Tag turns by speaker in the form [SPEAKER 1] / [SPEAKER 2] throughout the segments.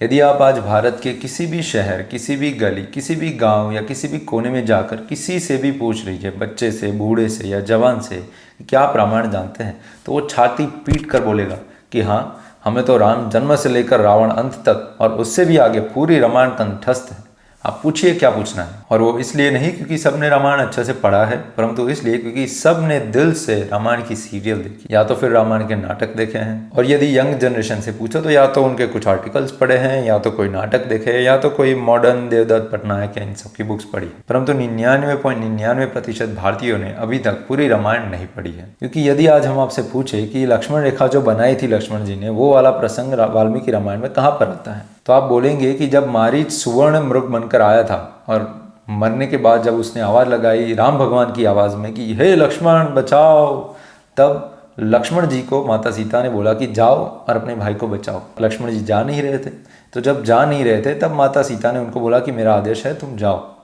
[SPEAKER 1] यदि आप आज भारत के किसी भी शहर, किसी भी गली, किसी भी गाँव या किसी भी कोने में जाकर किसी से भी पूछ लीजिए, बच्चे से, बूढ़े से या जवान से क्या आप रामायण जानते हैं तो वो छाती पीट कर बोलेगा कि हाँ हमें तो राम जन्म से लेकर रावण अंत तक और उससे भी आगे पूरी रामायण कंठस्थ है। आप पूछिए क्या पूछना है। और वो इसलिए नहीं क्योंकि सबने रामायण अच्छे से पढ़ा है, परंतु इसलिए क्योंकि सबने दिल से रामायण की सीरियल देखी। या तो फिर रामायण के नाटक देखे हैं। और यदि यंग जनरेशन से पूछो तो या तो उनके कुछ आर्टिकल्स पढ़े हैं, या तो कोई नाटक देखे, या तो कोई मॉडर्न देवदत्त पटनायक या इन सबकी बुक्स पढ़ी। परंतु निन्यानवे पॉइंट निन्यानवे प्रतिशत भारतीयों ने अभी तक पूरी रामायण नहीं पढ़ी है। क्योंकि यदि आज हम आपसे पूछे कि लक्ष्मण रेखा जो बनाई थी लक्ष्मण जी ने, वो वाला प्रसंग वाल्मीकि रामायण में कहाँ पर आता है? तो आप बोलेंगे कि जब मारीच सुवर्ण मृग बनकर आया था और मरने के बाद जब उसने आवाज़ लगाई राम भगवान की आवाज़ में कि, हे लक्ष्मण, बचाओ, तब लक्ष्मण जी को माता सीता ने बोला कि, जाओ और अपने भाई को बचाओ। लक्ष्मण जी जा नहीं रहे थे। तो जब जा नहीं रहे थे, तब माता सीता ने उनको बोला कि, मेरा आदेश है, तुम जाओ।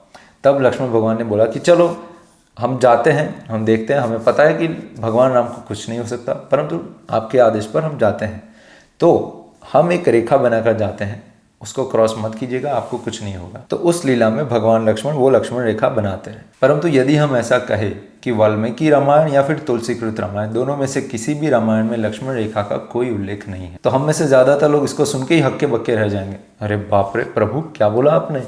[SPEAKER 1] तब लक्ष्मण भगवान ने बोला कि, चलो, हम जाते हैं, हम देखते हैं। हमें पता है कि भगवान राम को कुछ नहीं हो सकता, परंतु आपके आदेश पर हम जाते हैं। तो हम एक रेखा बनाकर जाते हैं। उसको क्रॉस मत कीजिएगा, आपको कुछ नहीं होगा। तो उस लीला में भगवान लक्ष्मण वो लक्ष्मण रेखा बनाते हैं। परंतु यदि हम ऐसा कहे कि वाल्मीकि रामायण या फिर तुलसीकृत रामायण, दोनों में से किसी भी रामायण में लक्ष्मण रेखा का कोई उल्लेख नहीं है। तो हम में से ज़्यादातर लोग इसको सुन के ही हक्के बक्के रह जाएँगे। अरे बाप रे, प्रभु, क्या बोला आपने?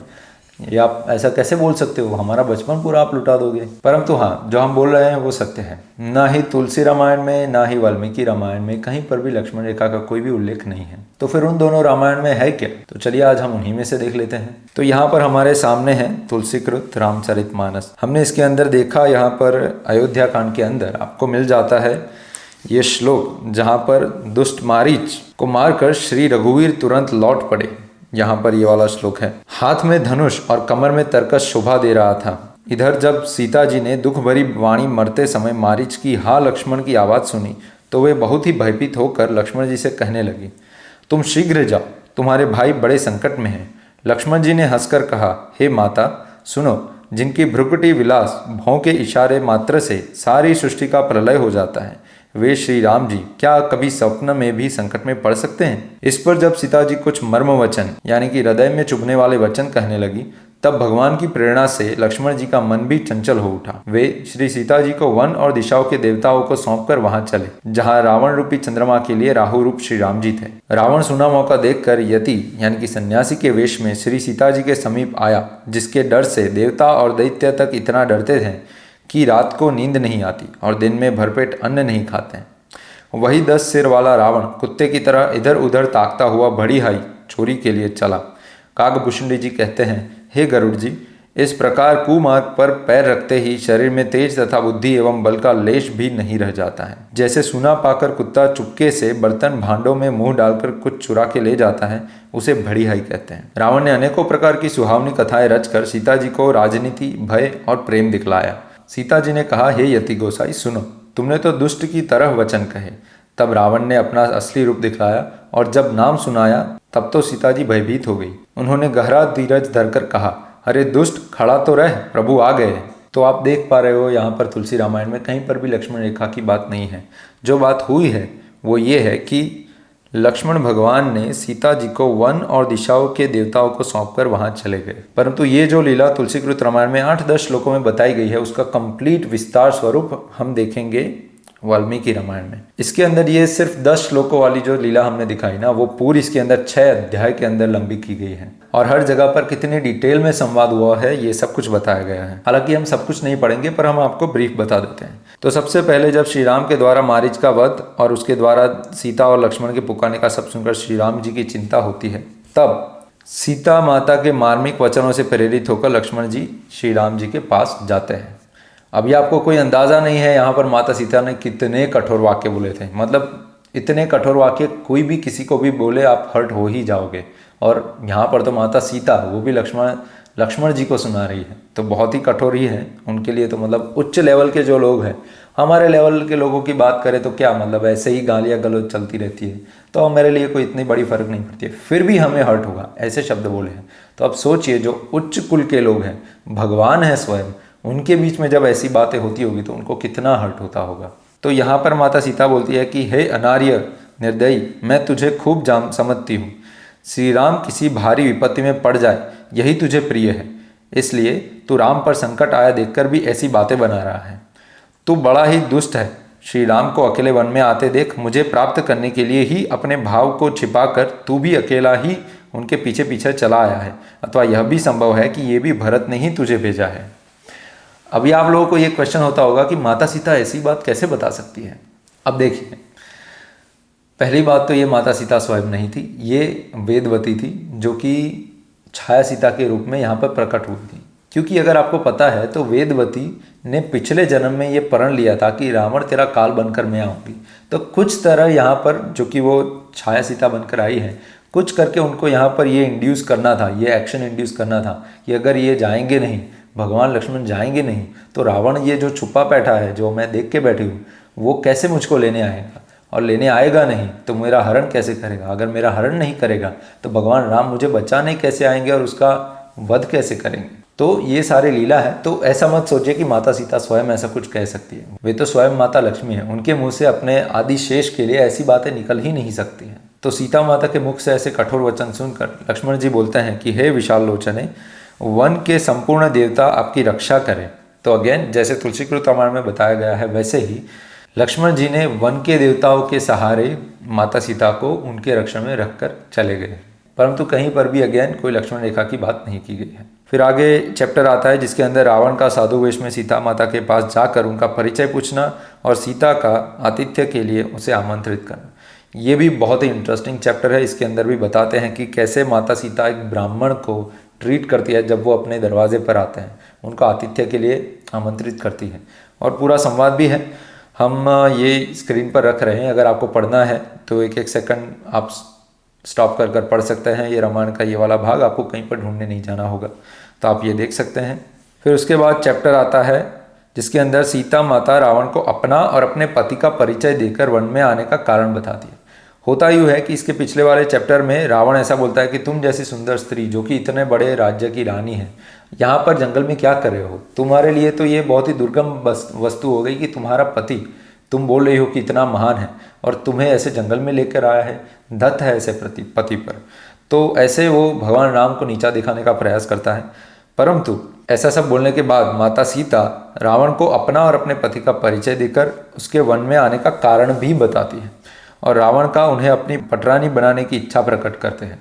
[SPEAKER 1] ये आप ऐसा कैसे बोल सकते हो? हमारा बचपन पूरा आप लुटा दोगे। परंतु हाँ जो हम बोल रहे हैं वो सत्य है। ना ही तुलसी रामायण में, ना ही वाल्मीकि रामायण में, कहीं पर भी लक्ष्मण रेखा का कोई भी उल्लेख नहीं है। तो फिर उन दोनों रामायण में है क्या? तो चलिए आज हम उन्हीं में से देख लेते हैं। तो यहाँ पर हमारे सामने है तुलसीकृत रामचरित मानस। हमने इसके अंदर देखा यहाँ पर अयोध्या कांड के अंदर। आपको मिल जाता है ये श्लोक, जहाँ पर दुष्ट मारीच को मारकर श्री रघुवीर तुरंत लौट पड़े। यहाँ पर ये वाला श्लोक है। हाथ में धनुष और कमर में तरकस शोभा दे रहा था। इधर जब सीता जी ने दुख भरी वाणी मरते समय मारिच की हा लक्ष्मण की आवाज़ सुनी तो वे बहुत ही भयभीत होकर लक्ष्मण जी से कहने लगी, तुम शीघ्र जाओ, तुम्हारे भाई बड़े संकट में हैं। लक्ष्मण जी ने हंसकर कहा, हे माता, सुनो, जिनकी भ्रुकुटी विलास, भौ के इशारे मात्र से सारी सृष्टि का प्रलय हो जाता है वे श्री राम जी, क्या कभी स्वप्न में भी संकट में पड़ सकते हैं? इस पर जब सीता जी कुछ मर्म वचन यानी कि हृदय में चुभने वाले वचन कहने लगी, तब भगवान की प्रेरणा से लक्ष्मण जी का मन भी चंचल हो उठा। वे श्री सीता जी को वन और दिशाओं के देवताओं को सौंपकर वहाँ चले, जहाँ रावण रूपी चंद्रमा के लिए राहु रूप श्री राम जी थे। रावण सुना मौका देखकर यति, यानी कि सन्यासी के वेश में श्री सीता जी के समीप आया, जिसके डर से देवता और दैत्य तक इतना डरते थे कि रात को नींद नहीं आती और दिन में भरपेट अन्न नहीं खाते हैं। वही दस सिर वाला रावण कुत्ते की तरह इधर उधर ताकता हुआ बड़ी हाई चोरी के लिए चला। कागभूषणी जी कहते हैं, हे गरुड़ जी, इस प्रकार कुमार्ग पर पैर रखते ही शरीर में तेज तथा बुद्धि एवं बल का लेश भी नहीं रह जाता है। जैसे सुना पाकर कुत्ता चुपके से बर्तन भांडों में मुँह डालकर कुछ चुरा के ले जाता है, उसे भड़ी हाई कहते हैं। रावण ने अनेकों प्रकार की सुहावनी कथाएँ रचकर सीता जी को राजनीति, भय और प्रेम दिखलाया। सीता जी ने कहा, हे यति गोसाई, सुनो। तुमने तो दुष्ट की तरह वचन कहे। तब रावण ने अपना असली रूप दिखलाया और जब नाम सुनाया, तब तो सीता जी भयभीत हो गई। उन्होंने गहरा धीरज धरकर कहा, अरे दुष्ट, खड़ा तो रह, प्रभु आ गए। तो आप देख पा रहे हो, यहाँ पर तुलसी रामायण में कहीं पर भी लक्ष्मण रेखा की बात नहीं है। जो बात हुई है, वो ये है कि लक्ष्मण भगवान ने सीता जी को वन और दिशाओं के देवताओं को सौंपकर वहाँ चले गए। परंतु ये जो लीला तुलसीकृत रामायण में आठ दस श्लोकों में बताई गई है, उसका कंप्लीट विस्तार स्वरूप हम देखेंगे। वाल्मीकि रामायण में। इसके अंदर ये सिर्फ़ दस श्लोकों वाली जो लीला हमने दिखाई ना, वो पूरी इसके अंदर छह अध्याय के अंदर लंबी की गई है। और हर जगह पर कितने डिटेल में संवाद हुआ है, ये सब कुछ बताया गया है। हालाँकि हम सब कुछ नहीं पढ़ेंगे, पर हम आपको ब्रीफ बता देते हैं। तो सबसे पहले जब श्री राम के द्वारा मारिच का वध और उसके द्वारा सीता और लक्ष्मण के पुकारने का सब सुनकर श्री राम जी की चिंता होती है, तब सीता माता के मार्मिक वचनों से प्रेरित होकर लक्ष्मण जी श्री राम जी के पास जाते हैं। अभी आपको कोई अंदाज़ा नहीं है यहाँ पर माता सीता ने कितने कठोर वाक्य बोले थे। मतलब इतने कठोर वाक्य कोई भी किसी को भी बोले, आप हर्ट हो ही जाओगे। और यहाँ पर तो माता सीता, वो भी लक्ष्मण लक्ष्मण जी को सुना रही है। तो बहुत ही कठोर ही है। उनके लिए तो मतलब उच्च लेवल के जो लोग हैं, हमारे लेवल के लोगों की बात करें तो क्या मतलब ऐसे ही गालियाँ गलौज चलती रहती है। तो मेरे लिए कोई इतनी बड़ी फ़र्क नहीं पड़ती है। फिर भी हमें हर्ट होगा, ऐसे शब्द बोले हैं। तो अब सोचिए, जो उच्च कुल के लोग हैं, भगवान है स्वयं उनके बीच में जब ऐसी बातें होती होगी तो उनको कितना हर्ट होता होगा। तो यहाँ पर माता सीता बोलती है कि, हे अनार्य, निर्दयी, मैं तुझे खूब जान, समझती हूँ। श्री राम किसी भारी विपत्ति में पड़ जाए, यही तुझे प्रिय है। इसलिए तू राम पर संकट आया देखकर भी ऐसी बातें बना रहा है। तू बड़ा ही दुष्ट है। श्री राम को अकेले वन में आते देख मुझे प्राप्त करने के लिए ही अपने भाव को छिपाकर तू भी अकेला ही उनके पीछे पीछे चला आया है। अथवा यह भी संभव है कि ये भी भरत ने ही तुझे भेजा है। अभी आप लोगों को ये क्वेश्चन होता होगा कि माता सीता ऐसी बात कैसे बता सकती है? अब देखिए, पहली बात तो ये माता सीता स्वयं नहीं थी, ये वेदवती थी जो कि छाया सीता के रूप में यहाँ पर प्रकट हुई थी। क्योंकि अगर आपको पता है तो वेदवती ने पिछले जन्म में ये प्रण लिया था कि रावण तेरा काल बनकर मैं आऊँगी। तो कुछ तरह यहाँ पर जो कि वो छाया सीता बनकर आई है, कुछ करके उनको यहाँ पर ये इंड्यूस करना था, ये एक्शन इंड्यूस करना था कि अगर ये जाएँगे नहीं भगवान लक्ष्मण जाएँगे नहीं तो रावण ये जो छुपा बैठा है, जो मैं देख के बैठी हूँ, वो कैसे मुझको लेने आएगा? और लेने आएगा नहीं तो मेरा हरण कैसे करेगा? अगर मेरा हरण नहीं करेगा तो भगवान राम मुझे बचाने कैसे आएँगे और उसका वध कैसे करेंगे? तो ये सारे लीला है तो ऐसा मत सोचिए कि माता सीता स्वयं ऐसा कुछ कह सकती है। वे तो स्वयं माता लक्ष्मी है, उनके मुँह से अपने आदि शेष के लिए ऐसी बातें निकल ही नहीं सकती हैं। तो सीता माता के मुख से ऐसे कठोर वचन सुनकर लक्ष्मण जी बोलते हैं कि, हे विशाल लोचने वन के संपूर्ण देवता आपकी रक्षा करें। तो अगेन जैसे तुलसीकृत रामायण में बताया गया है, वैसे ही लक्ष्मण जी ने वन के देवताओं के सहारे माता सीता को उनके रक्षा में रखकर चले गए। परंतु कहीं पर भी अगेन कोई लक्ष्मण रेखा की बात नहीं की गई है। फिर आगे चैप्टर आता है, जिसके अंदर रावण का साधु वेश में सीता माता के पास जाकर उनका परिचय पूछना और सीता का आतिथ्य के लिए उसे आमंत्रित करना। ये भी बहुत ही इंटरेस्टिंग चैप्टर है। इसके अंदर भी बताते हैं कि कैसे माता सीता एक ब्राह्मण को ट्रीट करती है जब वो अपने दरवाजे पर आते हैं। उनको आतिथ्य के लिए आमंत्रित करती है। और पूरा संवाद भी है। हम ये स्क्रीन पर रख रहे हैं। अगर आपको पढ़ना है तो एक एक सेकंड आप स्टॉप कर कर पढ़ सकते हैं। ये रामायण का ये वाला भाग आपको कहीं पर ढूँढने नहीं जाना होगा। तो आप ये देख सकते हैं। फिर उसके बाद चैप्टर आता है, जिसके अंदर सीता माता रावण को अपना और अपने पति का परिचय देकर वन में आने का कारण बताती है होता यूँ है कि इसके पिछले वाले चैप्टर में रावण ऐसा बोलता है कि तुम जैसी सुंदर स्त्री, जो कि इतने बड़े राज्य की रानी है, यहाँ पर जंगल में क्या कर रहे हो? तुम्हारे लिए तो ये बहुत ही दुर्गम वस्तु हो गई कि तुम्हारा पति, तुम बोल रही हो कि इतना महान है और तुम्हें ऐसे जंगल में लेकर आया है, दत्त है ऐसे प्रति, पति पर। तो ऐसे वो भगवान राम को नीचा दिखाने का प्रयास करता है। परंतु ऐसा सब बोलने के बाद माता सीता रावण को अपना और अपने पति का परिचय देकर उसके वन में आने का कारण भी बताती है। और रावण का उन्हें अपनी पटरानी बनाने की इच्छा प्रकट करते हैं।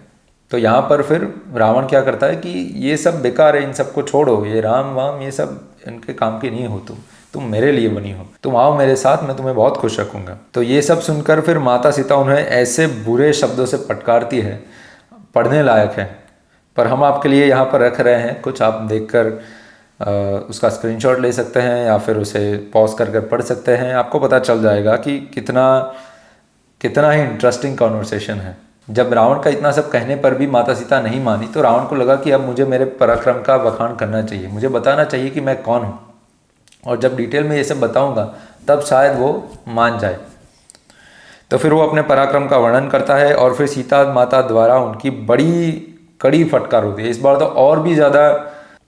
[SPEAKER 1] तो यहाँ पर फिर रावण क्या करता है कि ये सब बेकार है, इन सबको छोड़ो, ये राम वाम, ये सब इनके काम की नहीं हो तुम। तुम मेरे लिए बनी हो। तुम आओ मेरे साथ, मैं तुम्हें बहुत खुश रखूँगा। तो ये सब सुनकर फिर माता सीता उन्हें ऐसे बुरे शब्दों से पटकारती है, पढ़ने लायक है। पर हम आपके लिए यहाँ पर रख रहे हैं, कुछ आप देखकर उसका स्क्रीनशॉट ले सकते हैं या फिर उसे पॉज कर कर पढ़ सकते हैं। आपको पता चल जाएगा कि कितना कितना ही इंटरेस्टिंग कॉन्वर्सेशन है। जब रावण का इतना सब कहने पर भी माता सीता नहीं मानी तो रावण को लगा कि अब मुझे मेरे पराक्रम का बखान करना चाहिए। मुझे बताना चाहिए कि मैं कौन हूँ। और जब डिटेल में ये सब बताऊँगा, तब शायद वो मान जाए। तो फिर वो अपने पराक्रम का वर्णन करता है और फिर सीता माता द्वारा उनकी बड़ी, कड़ी फटकार होती है। इस बार तो और भी ज़्यादा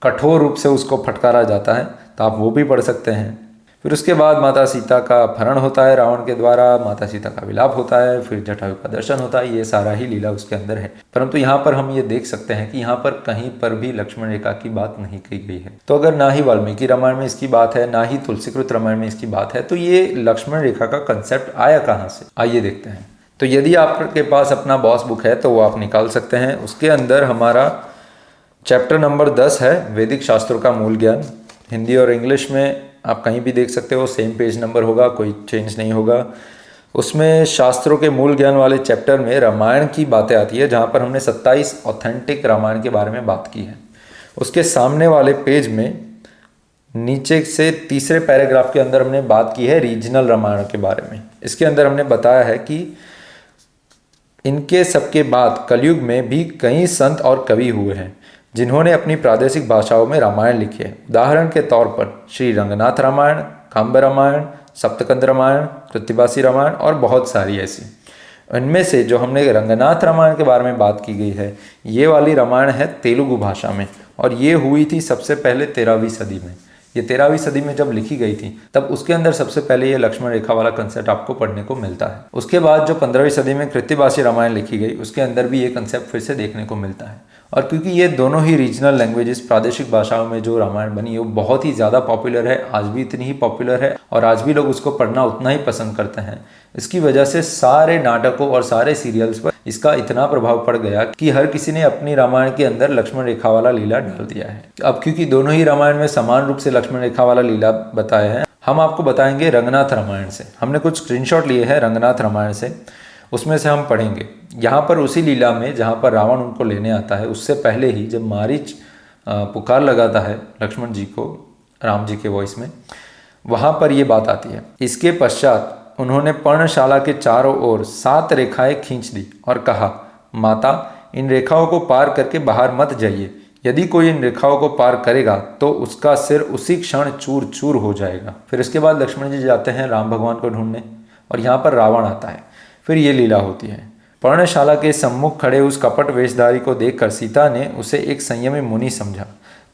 [SPEAKER 1] कठोर रूप से उसको फटकारा जाता है तो आप वो भी पढ़ सकते हैं। फिर उसके बाद माता सीता का अपहरण होता है, रावण के द्वारा माता सीता का विलाप होता है, फिर जटायु का दर्शन होता है, ये सारा ही लीला उसके अंदर है। परंतु यहाँ पर हम ये देख सकते हैं कि यहाँ पर कहीं पर भी लक्ष्मण रेखा की बात नहीं कही गई है। तो अगर ना ही वाल्मीकि रामायण में इसकी बात है, ना ही तुलसीकृत रामायण में इसकी बात है तो ये लक्ष्मण रेखा का कंसेप्ट आया कहाँ से? आइए देखते हैं। तो यदि आपके पास अपना बॉस बुक है तो वो आप निकाल सकते हैं। उसके अंदर हमारा चैप्टर नंबर दस है, वैदिक शास्त्रों का मूल ज्ञान। हिंदी और इंग्लिश में आप कहीं भी देख सकते हो सेम पेज नंबर होगा, कोई चेंज नहीं होगा। उसमें शास्त्रों के मूल ज्ञान वाले चैप्टर में रामायण की बातें आती है, जहाँ पर हमने 27 ऑथेंटिक रामायण के बारे में बात की है। उसके सामने वाले पेज में नीचे से तीसरे पैराग्राफ के अंदर हमने बात की है रीजनल रामायण के बारे में। इसके अंदर हमने बताया है कि इनके सबके बाद कलयुग में भी कई संत और कवि हुए हैं। जिन्होंने अपनी प्रादेशिक भाषाओं में रामायण लिखे उदाहरण के तौर पर श्री रंगनाथ रामायण, काम्ब रामायण, सप्तकंद रामायण, कृतिवासी रामायण और बहुत सारी ऐसी। इनमें से जो हमने रंगनाथ रामायण के बारे में बात की गई है, ये वाली रामायण है तेलुगु भाषा में और ये हुई थी सबसे पहले तेरहवीं सदी में। ये तेरहवीं सदी में जब लिखी गई थी, तब उसके अंदर सबसे पहले ये लक्ष्मण रेखा वाला कंसेप्ट आपको पढ़ने को मिलता है। उसके बाद जो पंद्रहवीं सदी में कृत्यवासी रामायण लिखी गई, उसके अंदर भी ये कंसेप्ट फिर से देखने को मिलता है। और क्योंकि ये दोनों ही रीजनल लैंग्वेजेस प्रादेशिक भाषाओं में जो रामायण बनी है वो बहुत ही ज़्यादा पॉपुलर है, आज भी इतनी ही पॉपुलर है और आज भी लोग उसको पढ़ना उतना ही पसंद करते हैं। इसकी वजह से सारे नाटकों और सारे सीरियल्स पर इसका इतना प्रभाव पड़ गया कि हर किसी ने अपनी रामायण के अंदर लक्ष्मण रेखा वाला लीला डाल दिया है। अब क्योंकि दोनों ही रामायण में समान रूप से लक्ष्मण रेखा वाला लीला बताया है, हम आपको बताएँगे रंगनाथ रामायण से। हमने कुछ स्क्रीनशॉट लिए हैं रंगनाथ रामायण से। उसमें से हम पढ़ेंगे। यहाँ पर उसी लीला में जहाँ पर रावण उनको लेने आता है, उससे पहले ही जब मारिच पुकार लगाता है लक्ष्मण जी को, राम जी के वॉइस में, वहाँ पर ये बात आती है। इसके पश्चात उन्होंने पर्णशाला के चारों ओर सात रेखाएँ खींच दी और कहा, माता, इन रेखाओं को पार करके बाहर मत जाइए। यदि कोई इन रेखाओं को पार करेगा तो उसका सिर उसी क्षण चूर चूर हो जाएगा। फिर इसके बाद लक्ष्मण जी जाते हैं राम भगवान को ढूँढने और यहाँ पर रावण आता है। फिर ये लीला होती है। पर्णशाला के सम्मुख खड़े उस कपट वेशधारी को देखकर सीता ने उसे एक संयमी मुनि समझा।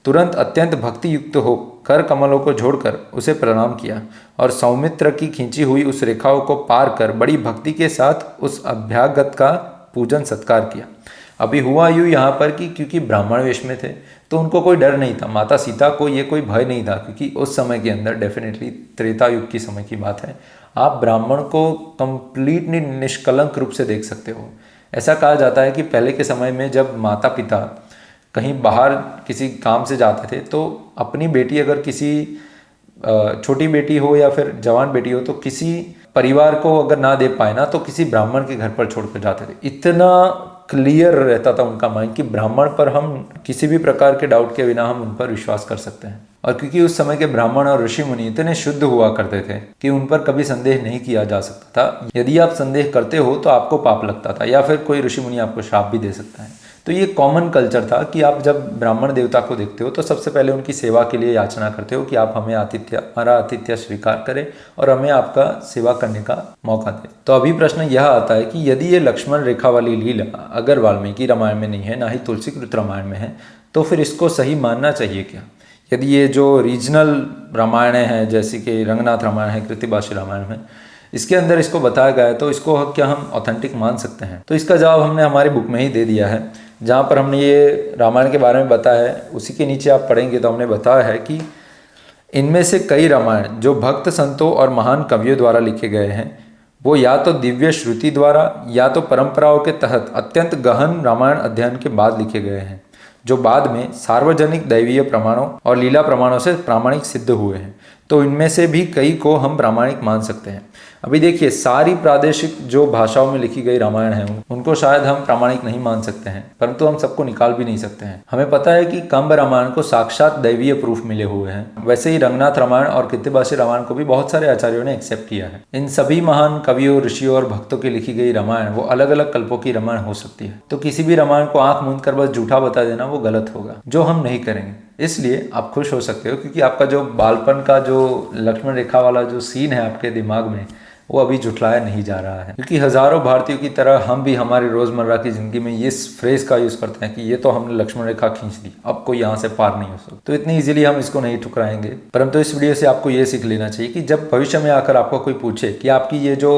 [SPEAKER 1] तुरंत अत्यंत भक्ति युक्त हो कर कमलों को जोड़कर उसे प्रणाम किया और सौमित्र की खींची हुई उस रेखाओं को पार कर बड़ी भक्ति के साथ उस अभ्यागत का पूजन सत्कार किया। अभी हुआ यूँ यहाँ पर कि क्योंकि ब्राह्मण वेश में थे तो उनको कोई डर नहीं था। माता सीता को ये कोई भय नहीं था क्योंकि उस समय के अंदर डेफिनेटली त्रेता युग की समय की बात है। आप ब्राह्मण को कंप्लीटली निष्कलंक रूप से देख सकते हो। ऐसा कहा जाता है कि पहले के समय में जब माता पिता कहीं बाहर किसी काम से जाते थे तो अपनी बेटी अगर किसी छोटी बेटी हो या फिर जवान बेटी हो तो किसी परिवार को अगर ना दे पाए ना तो किसी ब्राह्मण के घर पर छोड़कर जाते थे। इतना क्लियर रहता था उनका माइंड कि ब्राह्मण पर हम किसी भी प्रकार के डाउट के बिना हम उन पर विश्वास कर सकते हैं। और क्योंकि उस समय के ब्राह्मण और ऋषि मुनि इतने शुद्ध हुआ करते थे कि उन पर कभी संदेह नहीं किया जा सकता था। यदि आप संदेह करते हो तो आपको पाप लगता था या फिर कोई ऋषि मुनि आपको श्राप भी दे सकता है। तो ये कॉमन कल्चर था कि आप जब ब्राह्मण देवता को देखते हो तो सबसे पहले उनकी सेवा के लिए याचना करते हो कि आप हमें आतिथ्य हमारा आतिथ्य स्वीकार करें और हमें आपका सेवा करने का मौका दें। तो अभी प्रश्न यह आता है कि यदि ये लक्ष्मण रेखा वाली लीला अगर वाल्मीकि रामायण में नहीं है, ना ही तुलसीकृत रामायण में है तो फिर इसको सही मानना चाहिए क्या? यदि ये जो रीजनल रामायण है, जैसे कि रंगनाथ रामायण है कृतिभाषी रामायण है इसके अंदर इसको बताया गया है तो इसको क्या हम ऑथेंटिक मान सकते हैं? तो इसका जवाब हमने हमारी बुक में ही दे दिया है। जहाँ पर हमने ये रामायण के बारे में बताया है, उसी के नीचे आप पढ़ेंगे तो हमने बताया है कि इनमें से कई रामायण जो भक्त संतों और महान कवियों द्वारा लिखे गए हैं, वो या तो दिव्य श्रुति द्वारा या तो परंपराओं के तहत अत्यंत गहन रामायण अध्ययन के बाद लिखे गए हैं, जो बाद में सार्वजनिक दैवीय प्रमाणों और लीला प्रमाणों से प्रामाणिक सिद्ध हुए हैं। तो इनमें से भी कई को हम प्रामाणिक मान सकते हैं। अभी देखिए, सारी प्रादेशिक जो भाषाओं में लिखी गई रामायण है, उनको शायद हम प्रामाणिक नहीं मान सकते हैं, परंतु हम सबको निकाल भी नहीं सकते हैं। हमें पता है कि कंब रामायण को साक्षात दैवीय प्रूफ मिले हुए हैं। वैसे ही रंगनाथ रामायण और कृत्यवासी रामायण को भी बहुत सारे आचार्यों ने एक्सेप्ट किया है। इन सभी महान कवियों, ऋषियों और भक्तों की लिखी गई रामायण, वो अलग अलग कल्पों की रामायण हो सकती है। तो किसी भी रामायण को आँख मूंद कर बस झूठा बता देना, वो गलत होगा। जो हम नहीं करेंगे। इसलिए आप खुश हो सकते हो, क्योंकि आपका जो बालपन का जो लक्ष्मण रेखा वाला जो सीन है आपके दिमाग में वो अभी जुटलाया नहीं जा रहा है। क्योंकि हज़ारों भारतीयों की तरह हम भी हमारी रोज़मर्रा की ज़िंदगी में इस फ्रेज का यूज़ करते हैं कि ये तो हमने लक्ष्मण रेखा खींच दी अब कोई यहाँ से पार नहीं हो सकता। तो इतनी इजीली हम इसको नहीं ठुकराएँगे। परंतु इस वीडियो से आपको ये सीख लेना चाहिए कि जब भविष्य में आकर आपको कोई पूछे कि आपकी ये जो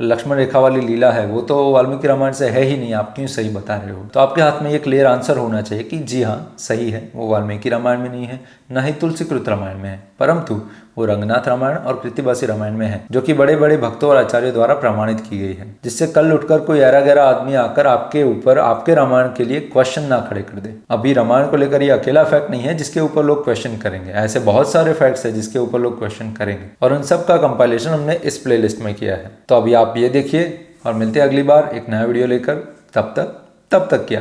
[SPEAKER 1] लक्ष्मण रेखा वाली लीला है, वो तो वाल्मीकि रामायण से है ही नहीं, आप क्यों सही बता रहे हो? तो आपके हाथ में ये क्लियर आंसर होना चाहिए कि जी हाँ सही है, वो वाल्मीकि रामायण में नहीं है, न ही तुलसीकृत रामायण में है। परंतु वो रंगनाथ रामायण और कृतिवासी रामायण में है, जो कि बड़े बड़े भक्तों और आचार्यों द्वारा प्रमाणित की गई है, जिससे कल उठकर कोई ऐरा गहरा आदमी आकर आपके ऊपर, आपके रामायण के लिए क्वेश्चन ना खड़े कर दे। अभी रामायण को लेकर ये अकेला फैक्ट नहीं है, जिसके ऊपर लोग क्वेश्चन करेंगे। ऐसे बहुत सारे फैक्ट्स है जिसके ऊपर लोग क्वेश्चन करेंगे, और उन सब का कंपाइलेशन हमने इस प्ले में किया है। तो अभी आप ये देखिए और मिलते हैं अगली बार एक नया वीडियो लेकर। तब तक तब तक क्या?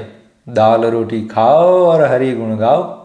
[SPEAKER 1] दाल रोटी खाओ और हरी गुण गाओ।